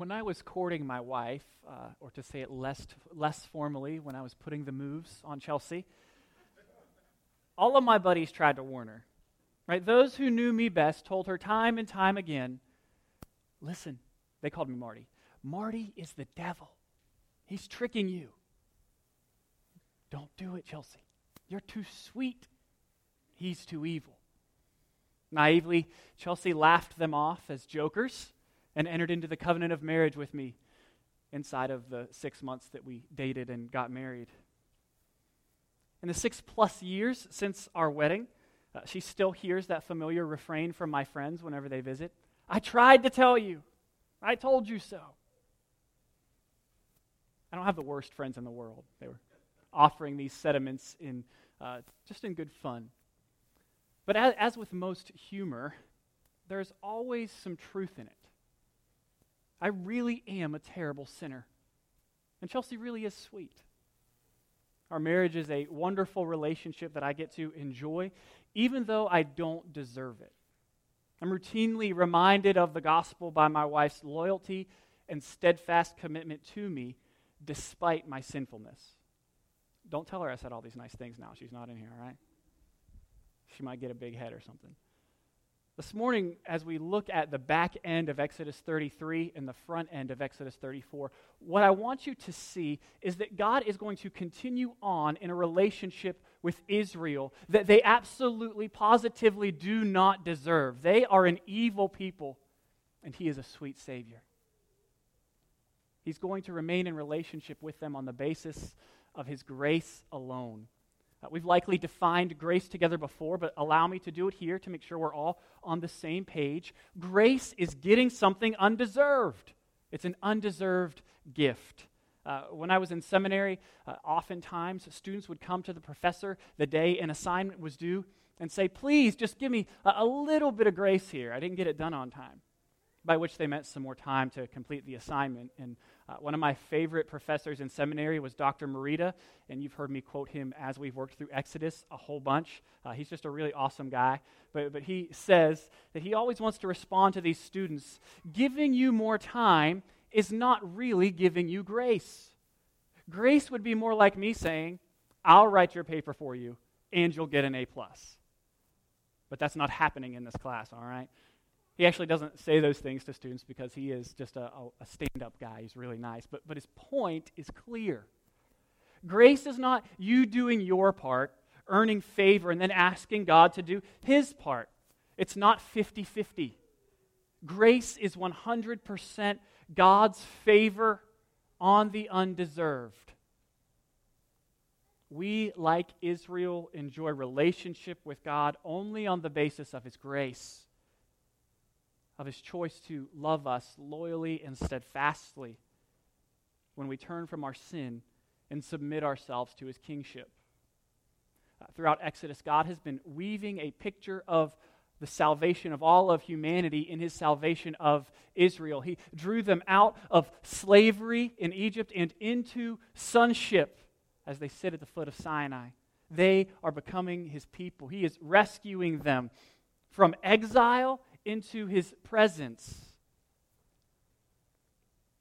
when I was courting my wife, uh, or to say it less, less formally, when I was putting the moves on Chelsea, all of my buddies tried to warn her. Right? Those who knew me best told her time and time again listen, they called me Marty. Marty is the devil. He's tricking you. Don't do it, Chelsea. You're too sweet. He's too evil. Naively, Chelsea laughed them off as jokers and entered into the covenant of marriage with me inside of the six months that we dated and got married. In the six plus years since our wedding, uh, she still hears that familiar refrain from my friends whenever they visit I tried to tell you. I told you so. I don't have the worst friends in the world. They were offering these sentiments in uh, just in good fun. But as, as with most humor, there's always some truth in it. I really am a terrible sinner. And Chelsea really is sweet. Our marriage is a wonderful relationship that I get to enjoy, even though I don't deserve it. I'm routinely reminded of the gospel by my wife's loyalty and steadfast commitment to me despite my sinfulness. Don't tell her I said all these nice things now. She's not in here, all right? She might get a big head or something. This morning, as we look at the back end of Exodus 33 and the front end of Exodus 34, what I want you to see is that God is going to continue on in a relationship with Israel that they absolutely, positively do not deserve. They are an evil people, and He is a sweet Savior. He's going to remain in relationship with them on the basis of His grace alone. Uh, we've likely defined grace together before, but allow me to do it here to make sure we're all on the same page. Grace is getting something undeserved, it's an undeserved gift. Uh, when I was in seminary, uh, oftentimes students would come to the professor the day an assignment was due and say, Please, just give me a, a little bit of grace here. I didn't get it done on time. By which they meant some more time to complete the assignment. And uh, one of my favorite professors in seminary was Dr. Morita, and you've heard me quote him as we've worked through Exodus a whole bunch. Uh, he's just a really awesome guy. But, but he says that he always wants to respond to these students giving you more time is not really giving you grace. Grace would be more like me saying, I'll write your paper for you, and you'll get an A. plus. But that's not happening in this class, all right? He actually doesn't say those things to students because he is just a, a stand up guy. He's really nice. But, but his point is clear. Grace is not you doing your part, earning favor, and then asking God to do his part. It's not 50 50. Grace is 100% God's favor on the undeserved. We, like Israel, enjoy relationship with God only on the basis of his grace of his choice to love us loyally and steadfastly when we turn from our sin and submit ourselves to his kingship. Uh, throughout Exodus, God has been weaving a picture of the salvation of all of humanity in his salvation of Israel. He drew them out of slavery in Egypt and into sonship as they sit at the foot of Sinai. They are becoming his people. He is rescuing them from exile into his presence.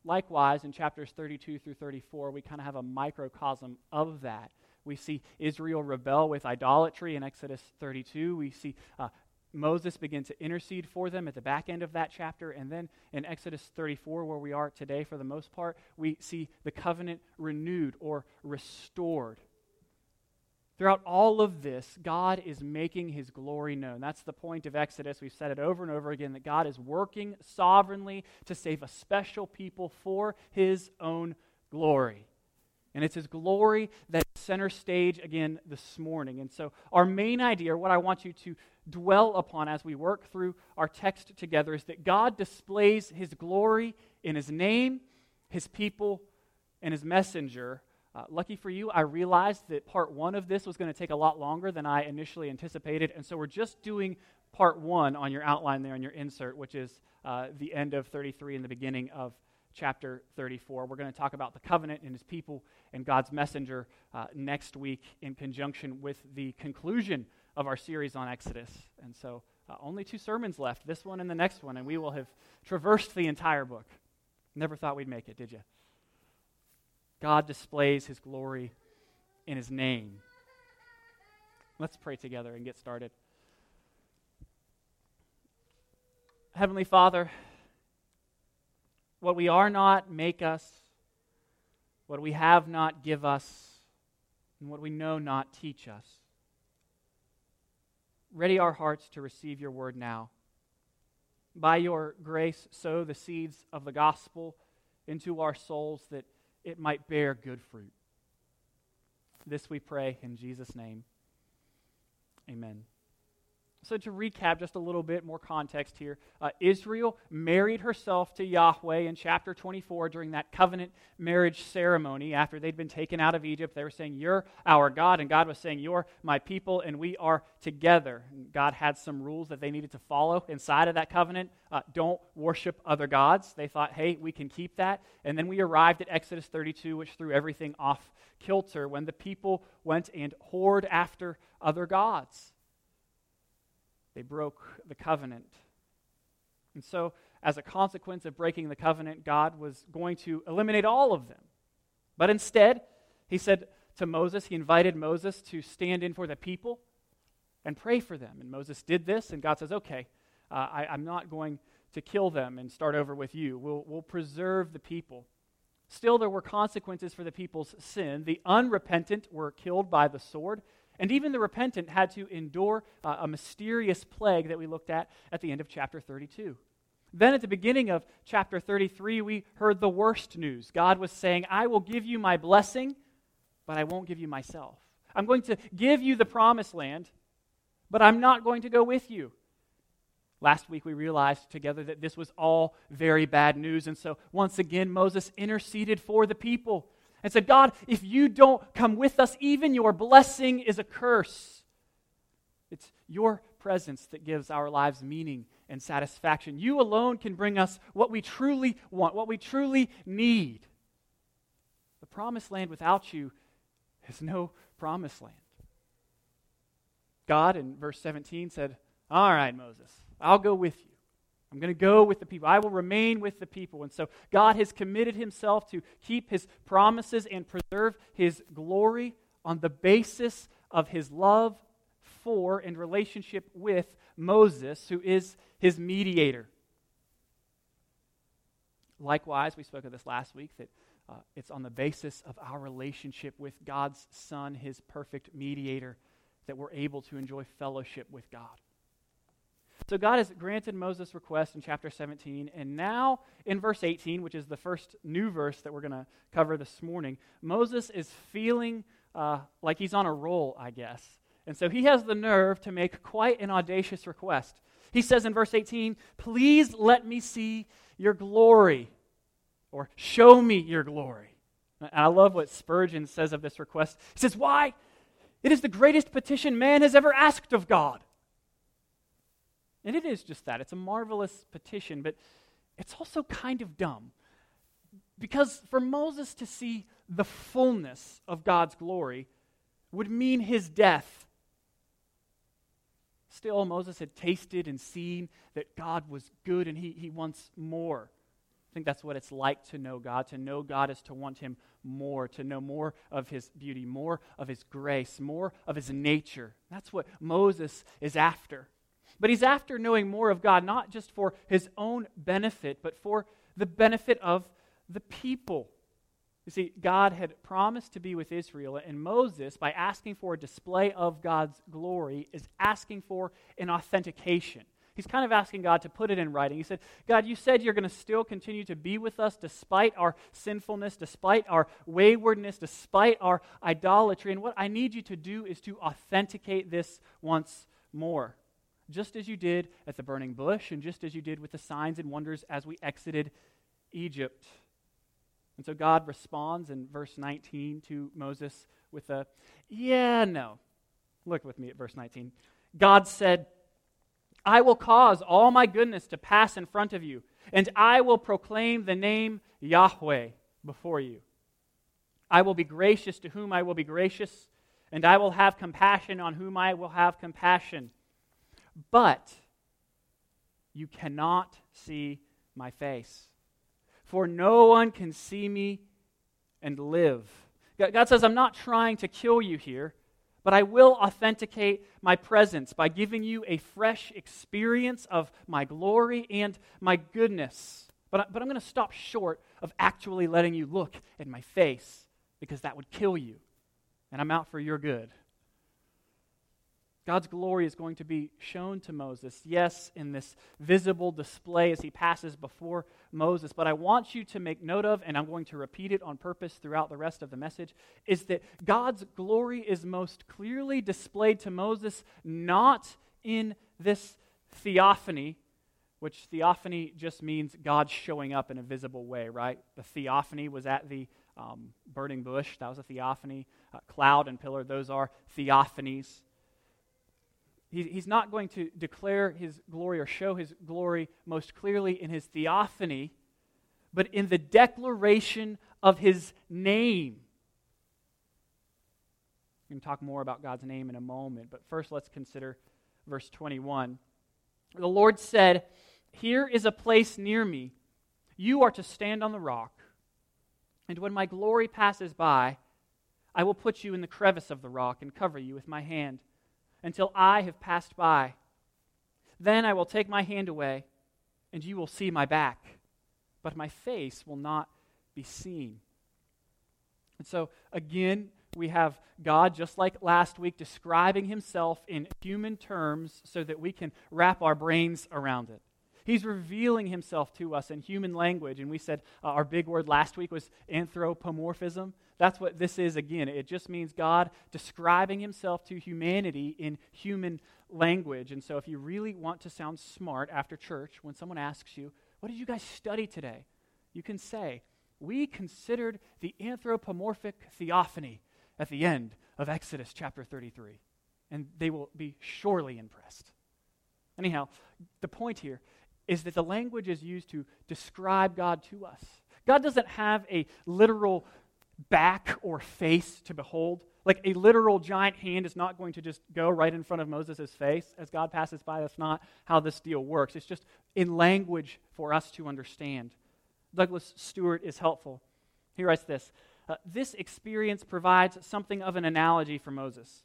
Likewise, in chapters 32 through 34, we kind of have a microcosm of that. We see Israel rebel with idolatry in Exodus 32. We see uh, Moses begin to intercede for them at the back end of that chapter. And then in Exodus 34, where we are today for the most part, we see the covenant renewed or restored. Throughout all of this, God is making his glory known. That's the point of Exodus. We've said it over and over again that God is working sovereignly to save a special people for his own glory. And it's his glory that's center stage again this morning. And so, our main idea, what I want you to dwell upon as we work through our text together, is that God displays his glory in his name, his people, and his messenger uh, lucky for you, I realized that part one of this was going to take a lot longer than I initially anticipated, and so we're just doing part one on your outline there on your insert, which is uh, the end of 33 and the beginning of chapter 34. We're going to talk about the covenant and his people and God's messenger uh, next week in conjunction with the conclusion of our series on Exodus. And so, uh, only two sermons left this one and the next one, and we will have traversed the entire book. Never thought we'd make it, did you? God displays his glory in his name. Let's pray together and get started. Heavenly Father, what we are not, make us. What we have not, give us. And what we know not, teach us. Ready our hearts to receive your word now. By your grace, sow the seeds of the gospel into our souls that it might bear good fruit. This we pray in Jesus' name. Amen. So, to recap just a little bit more context here, uh, Israel married herself to Yahweh in chapter 24 during that covenant marriage ceremony after they'd been taken out of Egypt. They were saying, You're our God, and God was saying, You're my people, and we are together. And God had some rules that they needed to follow inside of that covenant. Uh, don't worship other gods. They thought, Hey, we can keep that. And then we arrived at Exodus 32, which threw everything off kilter when the people went and whored after other gods. They broke the covenant. And so, as a consequence of breaking the covenant, God was going to eliminate all of them. But instead, he said to Moses, he invited Moses to stand in for the people and pray for them. And Moses did this, and God says, Okay, uh, I, I'm not going to kill them and start over with you. We'll, we'll preserve the people. Still, there were consequences for the people's sin. The unrepentant were killed by the sword, and even the repentant had to endure uh, a mysterious plague that we looked at at the end of chapter 32. Then at the beginning of chapter 33, we heard the worst news. God was saying, I will give you my blessing, but I won't give you myself. I'm going to give you the promised land, but I'm not going to go with you. Last week we realized together that this was all very bad news. And so once again, Moses interceded for the people and said, God, if you don't come with us, even your blessing is a curse. It's your presence that gives our lives meaning and satisfaction. You alone can bring us what we truly want, what we truly need. The promised land without you is no promised land. God, in verse 17, said, All right, Moses, I'll go with you. I'm going to go with the people. I will remain with the people. And so God has committed himself to keep his promises and preserve his glory on the basis of his love for and relationship with Moses, who is his mediator. Likewise, we spoke of this last week that uh, it's on the basis of our relationship with God's Son, his perfect mediator, that we're able to enjoy fellowship with God. So God has granted Moses' request in chapter 17, and now in verse 18, which is the first new verse that we're going to cover this morning, Moses is feeling uh, like he's on a roll, I guess. And so he has the nerve to make quite an audacious request. He says in verse 18, Please let me see your glory, or show me your glory. And I love what Spurgeon says of this request. He says, Why? It is the greatest petition man has ever asked of God. And it is just that. It's a marvelous petition, but it's also kind of dumb. Because for Moses to see the fullness of God's glory would mean his death. Still, Moses had tasted and seen that God was good and he, he wants more. I think that's what it's like to know God. To know God is to want Him more, to know more of His beauty, more of His grace, more of His nature. That's what Moses is after. But he's after knowing more of God, not just for his own benefit, but for the benefit of the people. You see, God had promised to be with Israel, and Moses, by asking for a display of God's glory, is asking for an authentication. He's kind of asking God to put it in writing. He said, God, you said you're going to still continue to be with us despite our sinfulness, despite our waywardness, despite our idolatry. And what I need you to do is to authenticate this once more just as you did at the burning bush and just as you did with the signs and wonders as we exited Egypt. And so God responds in verse 19 to Moses with a, yeah, no. Look with me at verse 19. God said, I will cause all my goodness to pass in front of you, and I will proclaim the name Yahweh before you. I will be gracious to whom I will be gracious, and I will have compassion on whom I will have compassion but you cannot see my face. for no one can see me and live. God says, I'm not trying to kill you here, but I will authenticate my presence by giving you a fresh experience of my glory and my goodness. But, but I'm going to stop short of actually letting you look at my face because that would kill you. And I'm out for your good. God's glory is going to be shown to Moses, yes, in this visible display as he passes before Moses. But I want you to make note of, and I'm going to repeat it on purpose throughout the rest of the message, is that God's glory is most clearly displayed to Moses not in this theophany, which theophany just means God showing up in a visible way, right? The theophany was at the um, burning bush, that was a theophany. Uh, cloud and pillar, those are theophanies. He, he's not going to declare his glory or show his glory most clearly in his theophany, but in the declaration of his name. We can talk more about God's name in a moment, but first let's consider verse 21. The Lord said, Here is a place near me. You are to stand on the rock, and when my glory passes by, I will put you in the crevice of the rock and cover you with my hand until I have passed by. Then I will take my hand away, and you will see my back, but my face will not be seen. And so, again, we have God, just like last week, describing himself in human terms so that we can wrap our brains around it. He's revealing himself to us in human language. And we said uh, our big word last week was anthropomorphism. That's what this is again. It just means God describing himself to humanity in human language. And so, if you really want to sound smart after church, when someone asks you, What did you guys study today? you can say, We considered the anthropomorphic theophany at the end of Exodus chapter 33. And they will be surely impressed. Anyhow, the point here is that the language is used to describe God to us. God doesn't have a literal back or face to behold. Like a literal giant hand is not going to just go right in front of Moses' face as God passes by. That's not how this deal works. It's just in language for us to understand. Douglas Stuart is helpful. He writes this uh, This experience provides something of an analogy for Moses.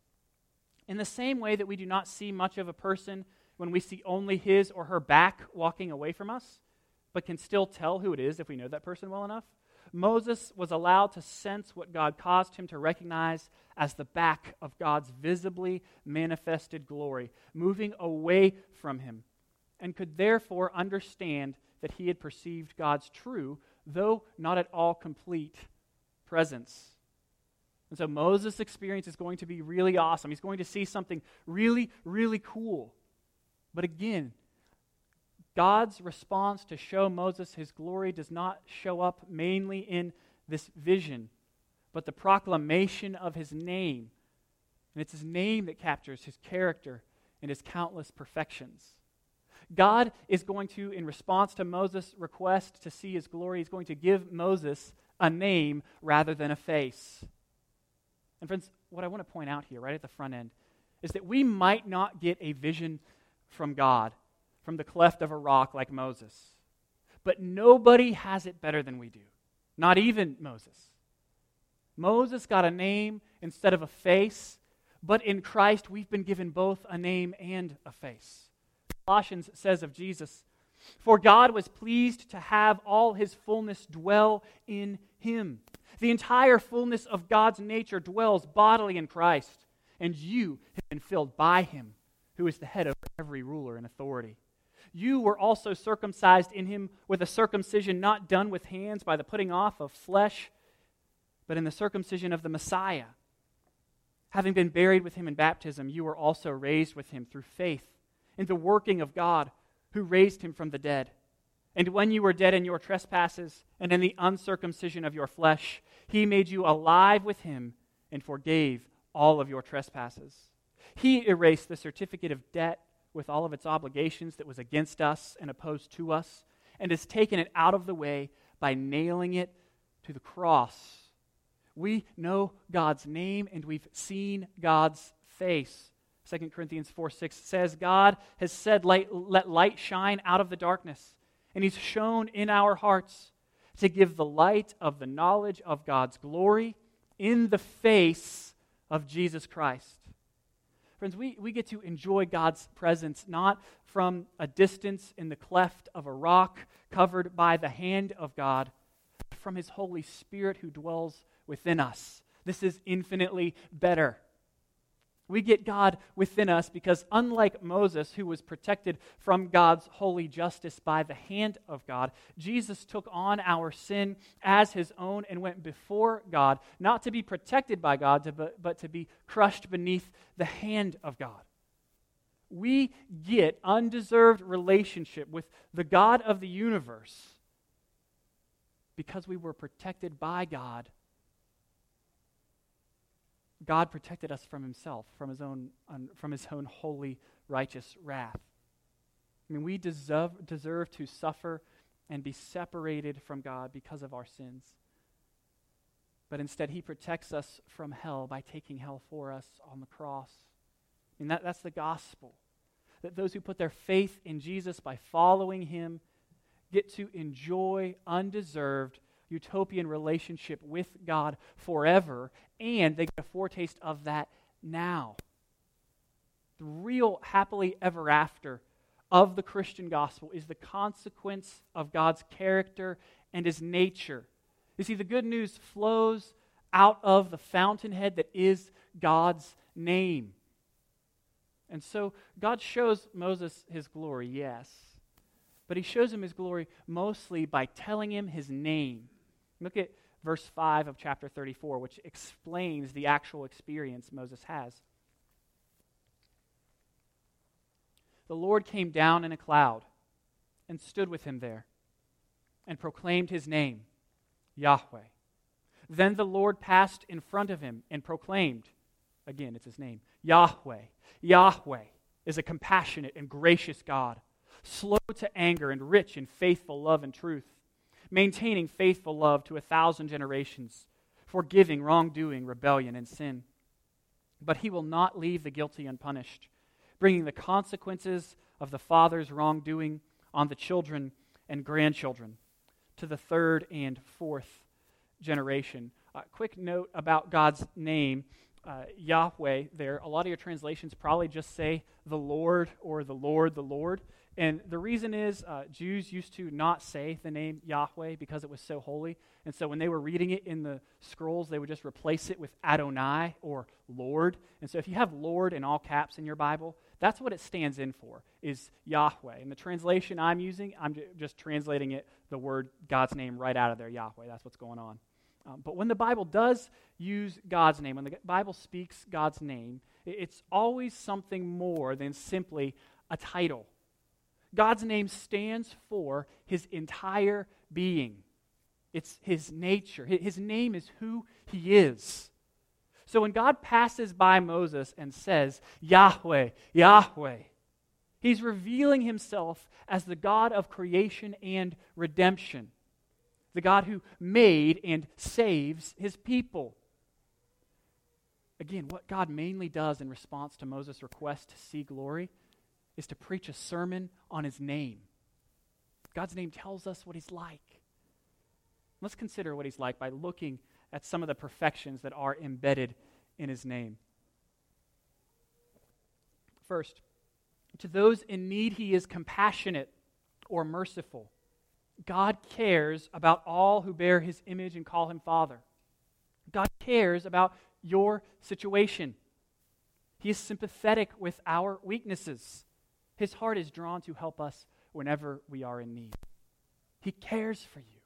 In the same way that we do not see much of a person when we see only his or her back walking away from us, but can still tell who it is if we know that person well enough, Moses was allowed to sense what God caused him to recognize as the back of God's visibly manifested glory, moving away from him, and could therefore understand that he had perceived God's true, though not at all complete, presence. And so Moses' experience is going to be really awesome. He's going to see something really, really cool. But again, God's response to show Moses his glory does not show up mainly in this vision, but the proclamation of his name. And it's his name that captures his character and his countless perfections. God is going to, in response to Moses' request to see his glory, he's going to give Moses a name rather than a face. And, friends, what I want to point out here, right at the front end, is that we might not get a vision from God from the cleft of a rock like Moses. But nobody has it better than we do, not even Moses. Moses got a name instead of a face, but in Christ we've been given both a name and a face. Colossians says of Jesus, For God was pleased to have all his fullness dwell in him. The entire fullness of God's nature dwells bodily in Christ, and you have been filled by him, who is the head of every ruler and authority. You were also circumcised in him with a circumcision not done with hands by the putting off of flesh, but in the circumcision of the Messiah. Having been buried with him in baptism, you were also raised with him through faith in the working of God who raised him from the dead. And when you were dead in your trespasses and in the uncircumcision of your flesh, he made you alive with him and forgave all of your trespasses. He erased the certificate of debt with all of its obligations that was against us and opposed to us, and has taken it out of the way by nailing it to the cross. We know God's name and we've seen God's face. 2 Corinthians 4 6 says, God has said, Let light shine out of the darkness, and He's shone in our hearts to give the light of the knowledge of God's glory in the face of Jesus Christ. Friends, we, we get to enjoy God's presence not from a distance in the cleft of a rock covered by the hand of God, but from His Holy Spirit who dwells within us. This is infinitely better. We get God within us because, unlike Moses, who was protected from God's holy justice by the hand of God, Jesus took on our sin as his own and went before God, not to be protected by God, but, to be crushed beneath the hand of God. We get undeserved relationship with the God of the universe because we were protected by God God protected us from himself, from his own, from his own holy, righteous wrath. I mean, we deserve, deserve to suffer and be separated from God because of our sins. But instead, he protects us from hell by taking hell for us on the cross. I mean, that, that's the gospel. That those who put their faith in Jesus by following him get to enjoy undeserved utopian relationship with God forever, and they get a foretaste of that now. The real happily ever after of the Christian gospel is the consequence of God's character and his nature. You see, the good news flows out of the fountainhead that is God's name. And so God shows Moses his glory, yes, but he shows him his glory mostly by telling him his name. Look at verse 5 of chapter 34, which explains the actual experience Moses has. The Lord came down in a cloud and stood with him there and proclaimed his name, Yahweh. Then the Lord passed in front of him and proclaimed, again, it's his name, Yahweh. Yahweh is a compassionate and gracious God, slow to anger and rich in faithful love and truth maintaining faithful love to a thousand generations, forgiving wrongdoing, rebellion, and sin. But he will not leave the guilty unpunished, bringing the consequences of the father's wrongdoing on the children and grandchildren to the third and fourth generation. Uh, quick note about God's name. Uh, Yahweh, there, a lot of your translations probably just say the Lord or the Lord, the Lord. And the reason is uh, Jews used to not say the name Yahweh because it was so holy. And so when they were reading it in the scrolls, they would just replace it with Adonai or Lord. And so if you have Lord in all caps in your Bible, that's what it stands in for, is Yahweh. And the translation I'm using, I'm just translating it, the word God's name right out of there, Yahweh. That's what's going on. Um, but when the Bible does use God's name, when the Bible speaks God's name, it's always something more than simply a title God's name stands for his entire being. It's his nature. His name is who he is. So when God passes by Moses and says, Yahweh, Yahweh, he's revealing himself as the God of creation and redemption, the God who made and saves his people. Again, what God mainly does in response to Moses' request to see glory is to preach a sermon on his name. God's name tells us what he's like. Let's consider what he's like by looking at some of the perfections that are embedded in his name. First, to those in need, he is compassionate or merciful. God cares about all who bear his image and call him Father. God cares about your situation. He is sympathetic with our weaknesses. His heart is drawn to help us whenever we are in need. He cares for you.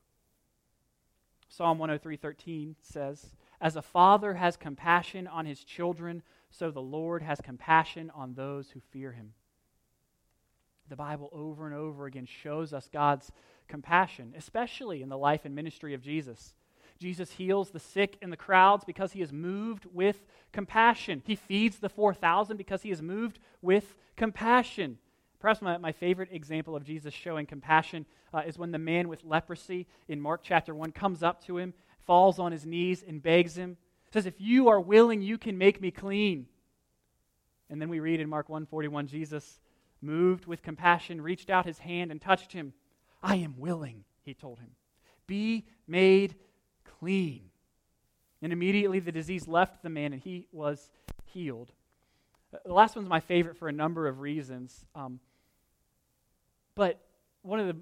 Psalm 103:13 says, "As a father has compassion on his children, so the Lord has compassion on those who fear him." The Bible over and over again shows us God's compassion, especially in the life and ministry of Jesus. Jesus heals the sick in the crowds because he is moved with compassion. He feeds the 4,000 because he is moved with compassion. Perhaps my, my favorite example of Jesus showing compassion uh, is when the man with leprosy in Mark chapter 1 comes up to him, falls on his knees, and begs him, says, If you are willing, you can make me clean. And then we read in Mark 1:41, Jesus, moved with compassion, reached out his hand and touched him. I am willing, he told him. Be made clean. And immediately the disease left the man and he was healed. The last one's my favorite for a number of reasons. Um, but one of the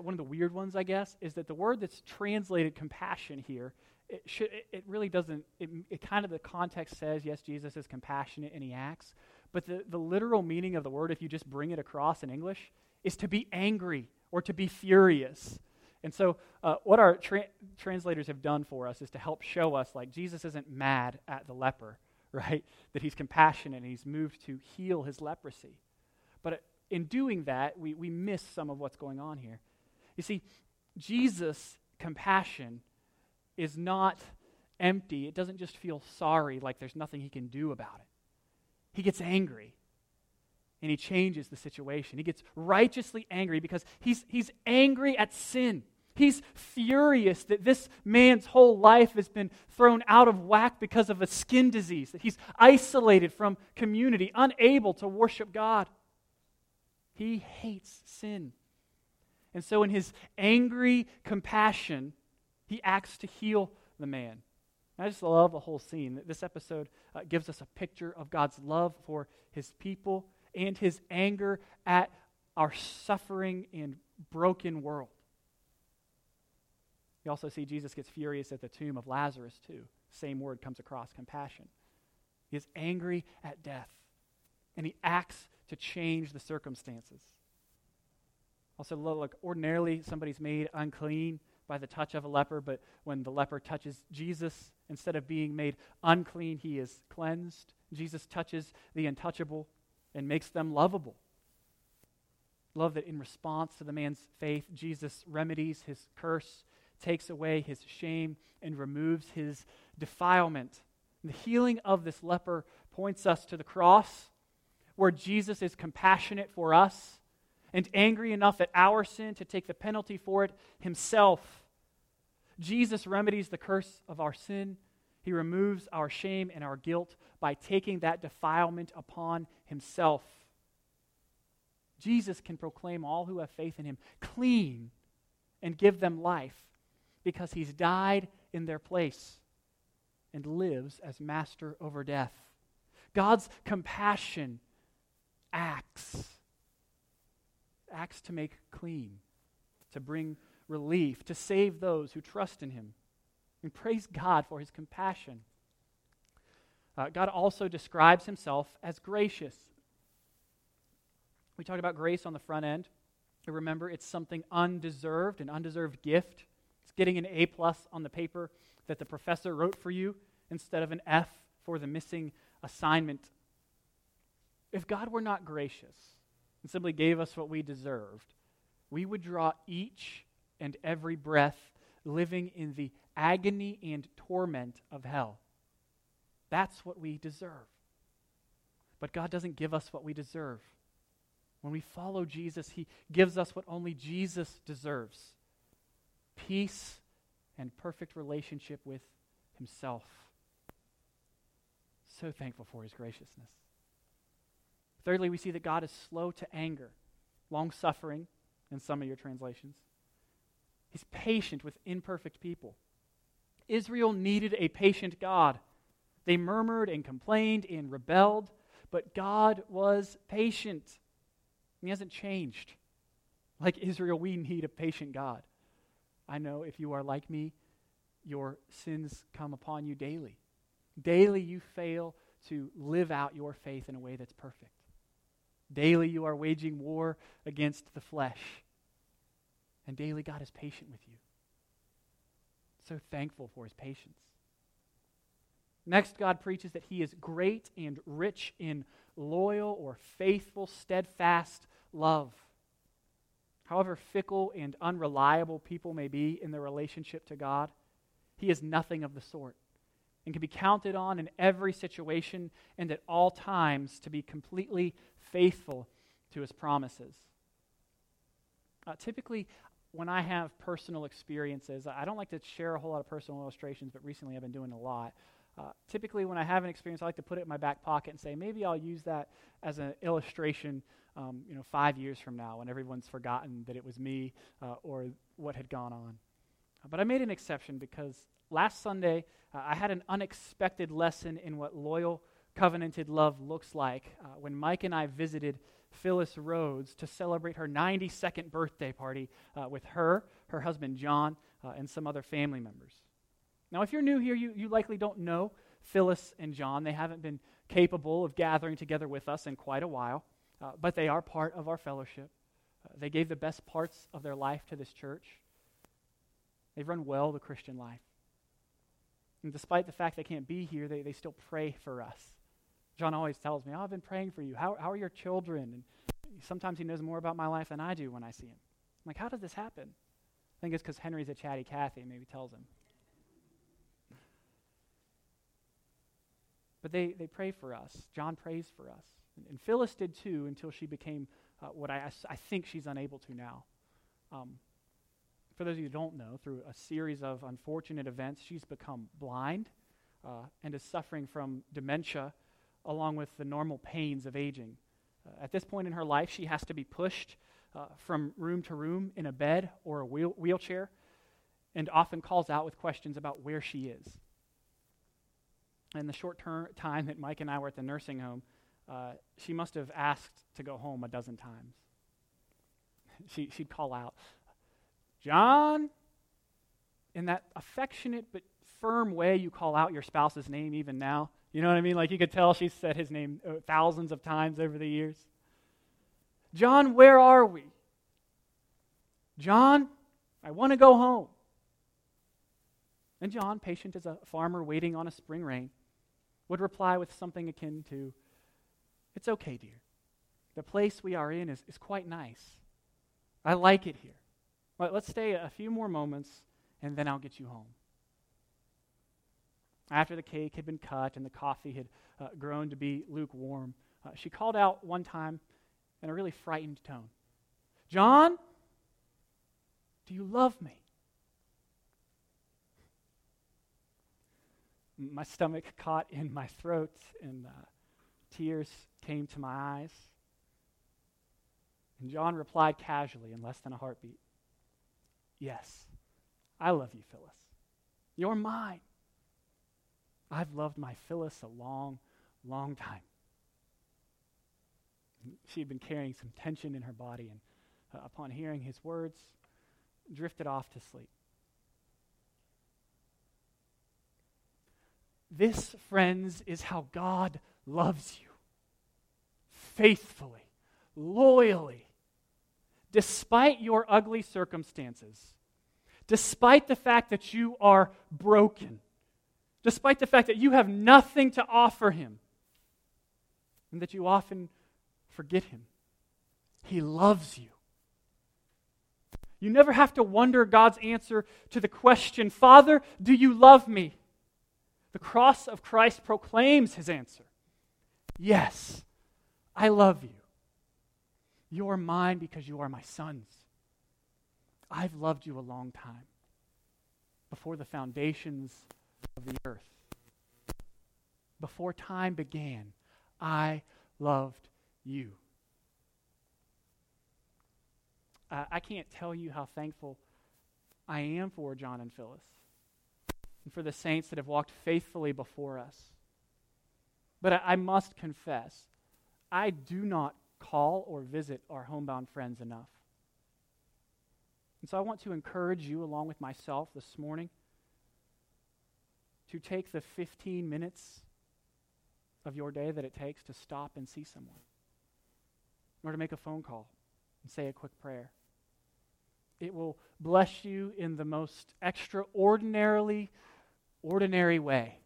one of the weird ones, I guess, is that the word that's translated compassion here, it, should, it, it really doesn't. It, it kind of the context says yes, Jesus is compassionate and he acts, but the, the literal meaning of the word, if you just bring it across in English, is to be angry or to be furious. And so, uh, what our tra- translators have done for us is to help show us, like, Jesus isn't mad at the leper, right? That he's compassionate and he's moved to heal his leprosy. But in doing that, we, we miss some of what's going on here. You see, Jesus' compassion is not empty. It doesn't just feel sorry like there's nothing he can do about it. He gets angry and he changes the situation. He gets righteously angry because he's, he's angry at sin. He's furious that this man's whole life has been thrown out of whack because of a skin disease, that he's isolated from community, unable to worship God. He hates sin. And so, in his angry compassion, he acts to heal the man. I just love the whole scene. This episode uh, gives us a picture of God's love for his people and his anger at our suffering and broken world. You also see Jesus gets furious at the tomb of Lazarus, too. Same word comes across compassion. He is angry at death, and he acts to change the circumstances. Also, look, ordinarily somebody's made unclean by the touch of a leper, but when the leper touches Jesus, instead of being made unclean, he is cleansed. Jesus touches the untouchable and makes them lovable. Love that in response to the man's faith, Jesus remedies his curse takes away his shame and removes his defilement. And the healing of this leper points us to the cross, where Jesus is compassionate for us and angry enough at our sin to take the penalty for it himself. Jesus remedies the curse of our sin. He removes our shame and our guilt by taking that defilement upon himself. Jesus can proclaim all who have faith in him clean and give them life because he's died in their place and lives as master over death. God's compassion acts, acts to make clean, to bring relief, to save those who trust in him. And praise God for his compassion. Uh, God also describes himself as gracious. We talked about grace on the front end. Remember, it's something undeserved, an undeserved gift getting an A plus on the paper that the professor wrote for you instead of an F for the missing assignment. If God were not gracious and simply gave us what we deserved, we would draw each and every breath living in the agony and torment of hell. That's what we deserve. But God doesn't give us what we deserve. When we follow Jesus, He gives us what only Jesus deserves peace and perfect relationship with himself. So thankful for his graciousness. Thirdly, we see that God is slow to anger, long suffering in some of your translations. He's patient with imperfect people. Israel needed a patient God. They murmured and complained and rebelled, but God was patient. He hasn't changed. Like Israel, we need a patient God. I know if you are like me, your sins come upon you daily. Daily you fail to live out your faith in a way that's perfect. Daily you are waging war against the flesh. And daily God is patient with you. So thankful for his patience. Next, God preaches that he is great and rich in loyal or faithful, steadfast love. However fickle and unreliable people may be in their relationship to God, He is nothing of the sort and can be counted on in every situation and at all times to be completely faithful to His promises. Uh, typically, when I have personal experiences, I don't like to share a whole lot of personal illustrations, but recently I've been doing a lot. Uh, typically, when I have an experience, I like to put it in my back pocket and say, maybe I'll use that as an illustration um, you know, five years from now when everyone's forgotten that it was me uh, or what had gone on. But I made an exception because last Sunday uh, I had an unexpected lesson in what loyal, covenanted love looks like uh, when Mike and I visited Phyllis Rhodes to celebrate her 92nd birthday party uh, with her, her husband John, uh, and some other family members. Now, if you're new here, you, you likely don't know Phyllis and John. They haven't been capable of gathering together with us in quite a while, uh, but they are part of our fellowship. Uh, they gave the best parts of their life to this church. They've run well the Christian life. And despite the fact they can't be here, they, they still pray for us. John always tells me, Oh, I've been praying for you. How, how are your children? And sometimes he knows more about my life than I do when I see him. I'm like, How does this happen? I think it's because Henry's a chatty Cathy, maybe tells him. But they, they pray for us. John prays for us. And, and Phyllis did too until she became uh, what I, I think she's unable to now. Um, for those of you who don't know, through a series of unfortunate events, she's become blind uh, and is suffering from dementia along with the normal pains of aging. Uh, at this point in her life, she has to be pushed uh, from room to room in a bed or a wheel- wheelchair and often calls out with questions about where she is. In the short ter- time that Mike and I were at the nursing home, uh, she must have asked to go home a dozen times. she, she'd call out, John, in that affectionate but firm way you call out your spouse's name even now. You know what I mean? Like you could tell she said his name uh, thousands of times over the years. John, where are we? John, I want to go home. And John, patient as a farmer waiting on a spring rain, would reply with something akin to, It's okay, dear. The place we are in is, is quite nice. I like it here. Well, let's stay a few more moments, and then I'll get you home. After the cake had been cut and the coffee had uh, grown to be lukewarm, uh, she called out one time in a really frightened tone John, do you love me? My stomach caught in my throat, and uh, tears came to my eyes. And John replied casually in less than a heartbeat Yes, I love you, Phyllis. You're mine. I've loved my Phyllis a long, long time. She had been carrying some tension in her body, and uh, upon hearing his words, drifted off to sleep. This, friends, is how God loves you faithfully, loyally, despite your ugly circumstances, despite the fact that you are broken, despite the fact that you have nothing to offer Him, and that you often forget Him. He loves you. You never have to wonder God's answer to the question, Father, do you love me? The cross of Christ proclaims his answer Yes, I love you. You're mine because you are my sons. I've loved you a long time, before the foundations of the earth. Before time began, I loved you. Uh, I can't tell you how thankful I am for John and Phyllis and for the saints that have walked faithfully before us. But I, I must confess, I do not call or visit our homebound friends enough. And so I want to encourage you, along with myself this morning, to take the 15 minutes of your day that it takes to stop and see someone, or to make a phone call and say a quick prayer. It will bless you in the most extraordinarily ordinary way.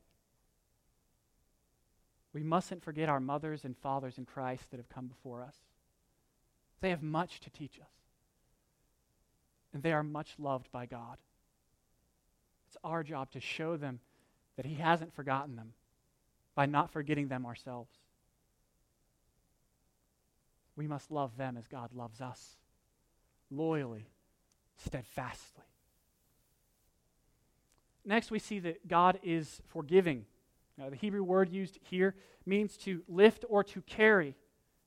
We mustn't forget our mothers and fathers in Christ that have come before us. They have much to teach us, and they are much loved by God. It's our job to show them that He hasn't forgotten them by not forgetting them ourselves. We must love them as God loves us, loyally, steadfastly. Next, we see that God is forgiving. Now, the Hebrew word used here means to lift or to carry.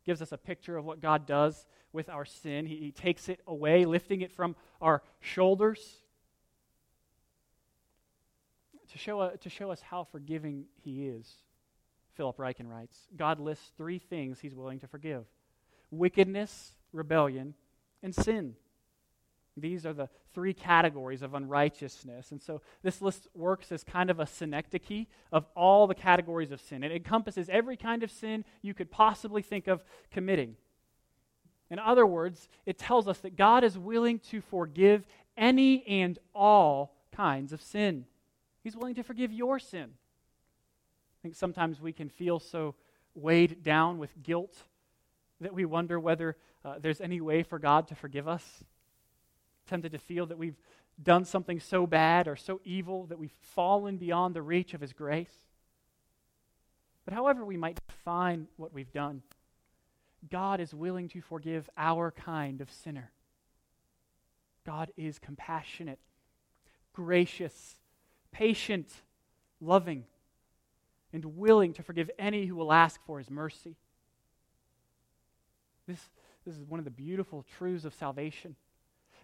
Gives us a picture of what God does with our sin. He, he takes it away, lifting it from our shoulders. to show, uh, to show us how forgiving he is, Philip Ryken writes, God lists three things he's willing to forgive wickedness, rebellion, and sin. These are the three categories of unrighteousness. And so this list works as kind of a synecdoche of all the categories of sin. It encompasses every kind of sin you could possibly think of committing. In other words, it tells us that God is willing to forgive any and all kinds of sin. He's willing to forgive your sin. I think sometimes we can feel so weighed down with guilt that we wonder whether uh, there's any way for God to forgive us. Tempted to feel that we've done something so bad or so evil that we've fallen beyond the reach of His grace. But however we might define what we've done, God is willing to forgive our kind of sinner. God is compassionate, gracious, patient, loving, and willing to forgive any who will ask for his mercy. This, this is one of the beautiful truths of salvation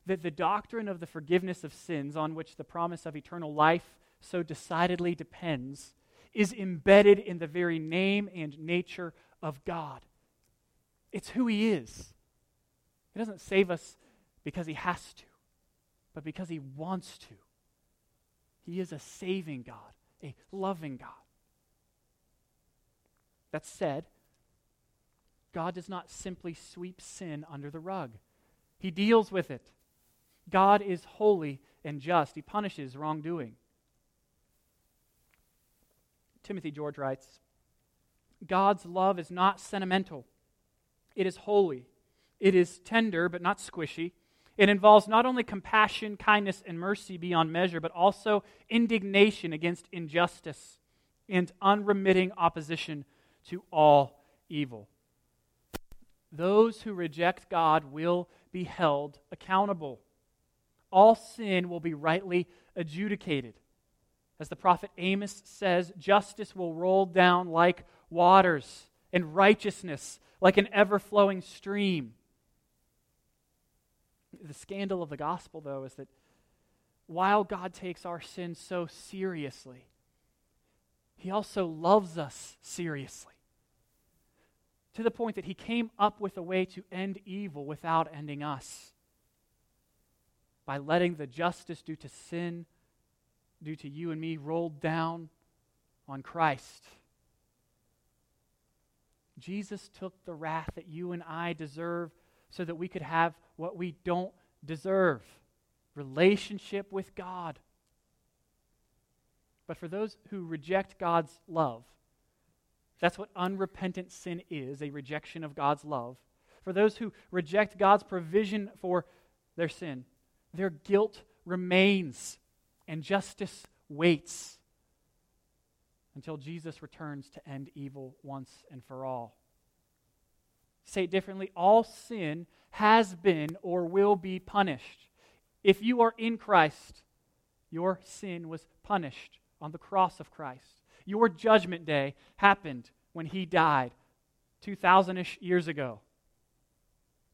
that the doctrine of the forgiveness of sins, on which the promise of eternal life so decidedly depends, is embedded in the very name and nature of God. It's who He is. He doesn't save us because He has to, but because He wants to. He is a saving God, a loving God. That said, God does not simply sweep sin under the rug, He deals with it. God is holy and just, He punishes wrongdoing. Timothy George writes God's love is not sentimental, it is holy. It is tender, but not squishy. It involves not only compassion, kindness, and mercy beyond measure, but also indignation against injustice and unremitting opposition to all evil. Those who reject God will be held accountable. All sin will be rightly adjudicated. As the prophet Amos says, justice will roll down like waters, and righteousness like an ever flowing stream. The scandal of the gospel, though, is that while God takes our sin so seriously, He also loves us seriously. To the point that He came up with a way to end evil without ending us. By letting the justice due to sin, due to you and me, roll down on Christ. Jesus took the wrath that you and I deserve so that we could have what we don't deserve relationship with God. But for those who reject God's love, that's what unrepentant sin is a rejection of God's love. For those who reject God's provision for their sin, their guilt remains and justice waits until Jesus returns to end evil once and for all. Say it differently all sin has been or will be punished. If you are in Christ, your sin was punished on the cross of Christ. Your judgment day happened when he died 2,000 ish years ago.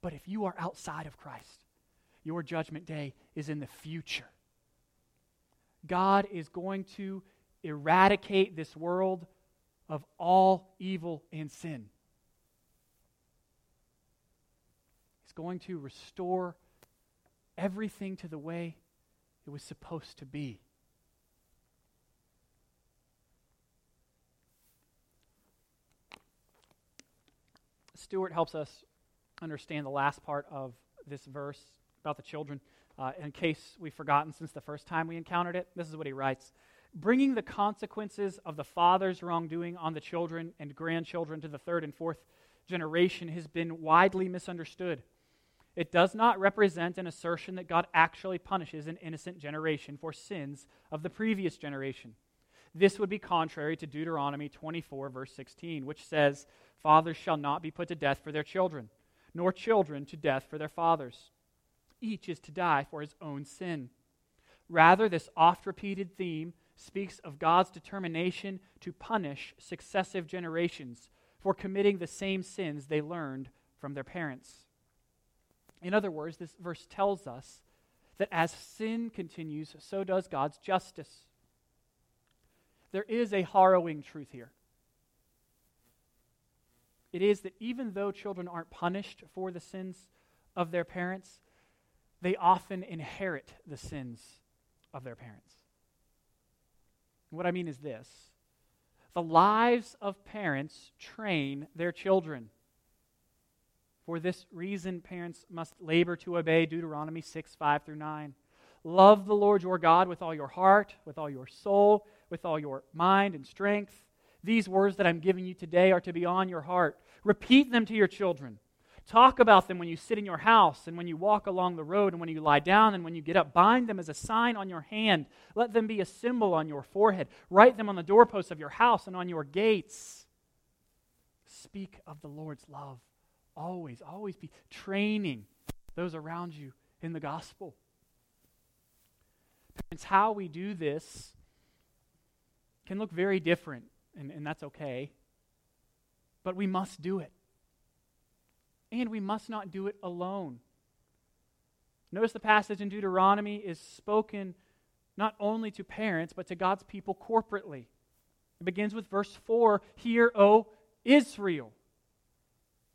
But if you are outside of Christ, your judgment day is in the future. God is going to eradicate this world of all evil and sin. He's going to restore everything to the way it was supposed to be. Stuart helps us understand the last part of this verse about the children. Uh, in case we've forgotten since the first time we encountered it, this is what he writes bringing the consequences of the father's wrongdoing on the children and grandchildren to the third and fourth generation has been widely misunderstood. It does not represent an assertion that God actually punishes an innocent generation for sins of the previous generation. This would be contrary to Deuteronomy 24, verse 16, which says, Fathers shall not be put to death for their children, nor children to death for their fathers. Each is to die for his own sin. Rather, this oft repeated theme speaks of God's determination to punish successive generations for committing the same sins they learned from their parents. In other words, this verse tells us that as sin continues, so does God's justice. there is a harrowing truth here. It is that even though children aren't punished for the sins of their parents, they often inherit the sins of their parents. What I mean is this the lives of parents train their children. For this reason, parents must labor to obey Deuteronomy 6 5 through 9. Love the Lord your God with all your heart, with all your soul, with all your mind and strength. These words that I'm giving you today are to be on your heart. Repeat them to your children. Talk about them when you sit in your house and when you walk along the road and when you lie down and when you get up. Bind them as a sign on your hand. Let them be a symbol on your forehead. Write them on the doorposts of your house and on your gates. Speak of the Lord's love. Always, always be training those around you in the gospel. Parents, how we do this can look very different, and, and that's okay. But we must do it. And we must not do it alone. Notice the passage in Deuteronomy is spoken not only to parents, but to God's people corporately. It begins with verse 4 Hear, O Israel.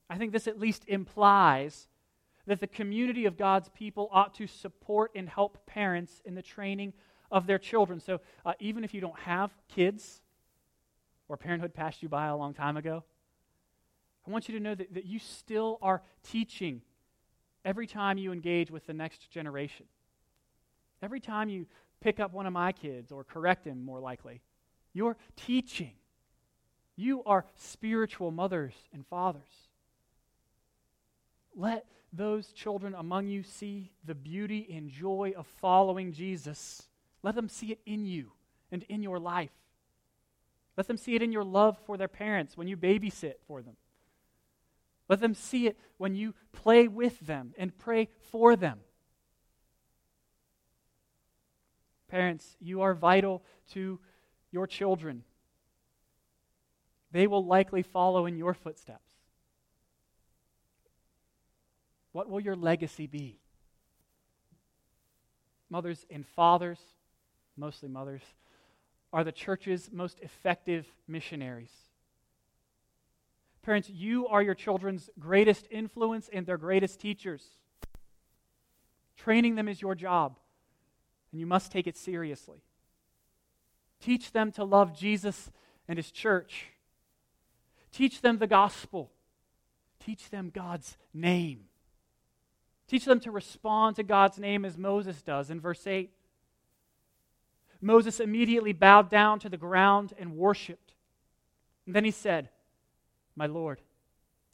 I think this at least implies that the community of God's people ought to support and help parents in the training of their children. So uh, even if you don't have kids or parenthood passed you by a long time ago, I want you to know that, that you still are teaching every time you engage with the next generation. Every time you pick up one of my kids or correct him, more likely, you're teaching. You are spiritual mothers and fathers. Let those children among you see the beauty and joy of following Jesus. Let them see it in you and in your life. Let them see it in your love for their parents when you babysit for them. Let them see it when you play with them and pray for them. Parents, you are vital to your children. They will likely follow in your footsteps. What will your legacy be? Mothers and fathers, mostly mothers, are the church's most effective missionaries. Parents, you are your children's greatest influence and their greatest teachers. Training them is your job, and you must take it seriously. Teach them to love Jesus and his church. Teach them the gospel. Teach them God's name. Teach them to respond to God's name as Moses does in verse 8. Moses immediately bowed down to the ground and worshiped. And then he said, My Lord,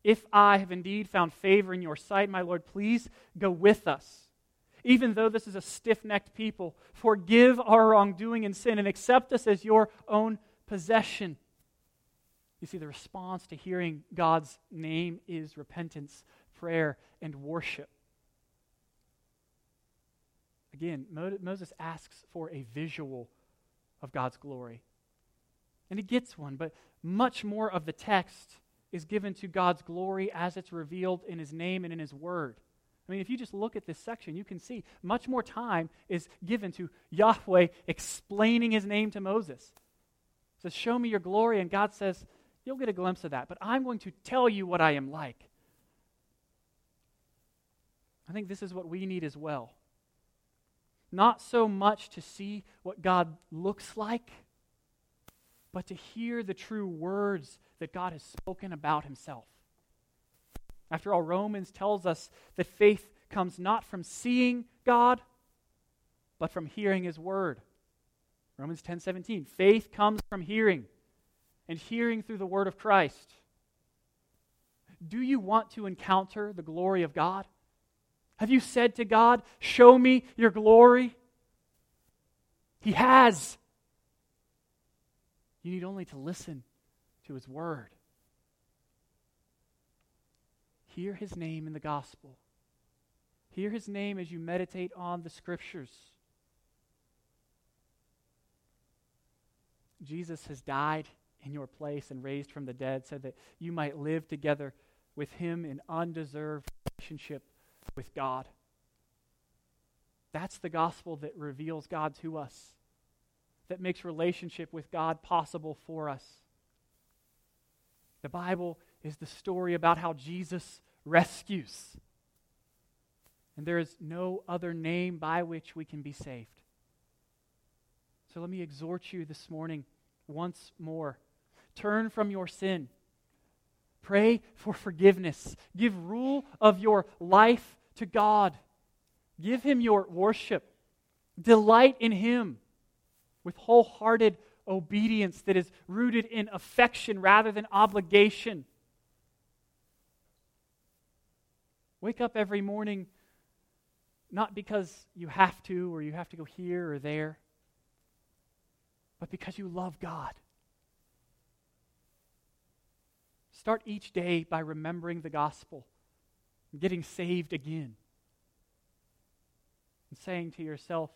if I have indeed found favor in your sight, my Lord, please go with us. Even though this is a stiff necked people, forgive our wrongdoing and sin and accept us as your own possession. You see, the response to hearing God's name is repentance, prayer, and worship. Again, Moses asks for a visual of God's glory. And he gets one, but much more of the text is given to God's glory as it's revealed in his name and in his word. I mean, if you just look at this section, you can see much more time is given to Yahweh explaining his name to Moses. He says, Show me your glory. And God says, You'll get a glimpse of that, but I'm going to tell you what I am like. I think this is what we need as well not so much to see what God looks like, but to hear the true words that God has spoken about himself. After all, Romans tells us that faith comes not from seeing God, but from hearing his word. Romans 10:17. Faith comes from hearing, and hearing through the word of Christ. Do you want to encounter the glory of God? Have you said to God, Show me your glory? He has. You need only to listen to his word. Hear his name in the gospel. Hear his name as you meditate on the scriptures. Jesus has died in your place and raised from the dead so that you might live together with him in undeserved relationship with God. That's the gospel that reveals God to us. that makes relationship with God possible for us. The Bible is the story about how Jesus rescues. And there is no other name by which we can be saved. So let me exhort you this morning once more. Turn from your sin. Pray for forgiveness. Give rule of your life to God. Give Him your worship. Delight in Him with wholehearted obedience that is rooted in affection rather than obligation. Wake up every morning not because you have to or you have to go here or there, but because you love God. Start each day by remembering the gospel, getting saved again, and saying to yourself,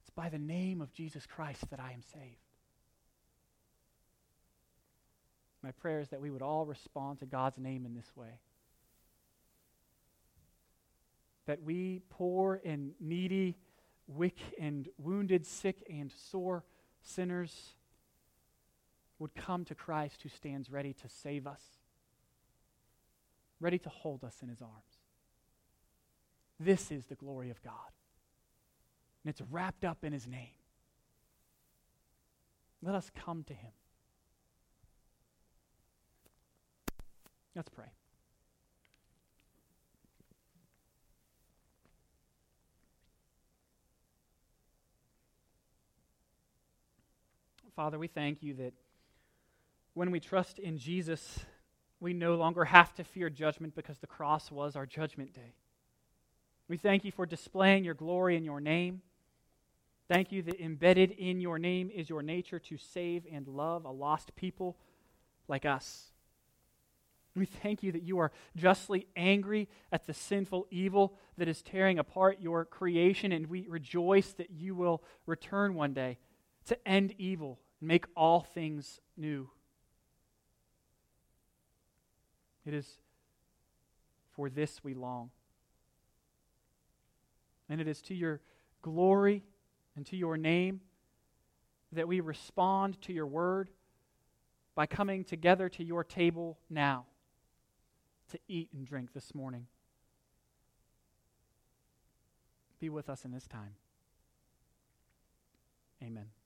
It's by the name of Jesus Christ that I am saved. My prayer is that we would all respond to God's name in this way. That we, poor and needy, weak and wounded, sick and sore sinners, would come to Christ who stands ready to save us, ready to hold us in his arms. This is the glory of God. And it's wrapped up in his name. Let us come to him. Let's pray. Father, we thank you that when we trust in Jesus, we no longer have to fear judgment because the cross was our judgment day. We thank you for displaying your glory in your name. Thank you that embedded in your name is your nature to save and love a lost people like us. We thank you that you are justly angry at the sinful evil that is tearing apart your creation, and we rejoice that you will return one day to end evil and make all things new. It is for this we long. And it is to your glory and to your name that we respond to your word by coming together to your table now to eat and drink this morning. Be with us in this time. Amen.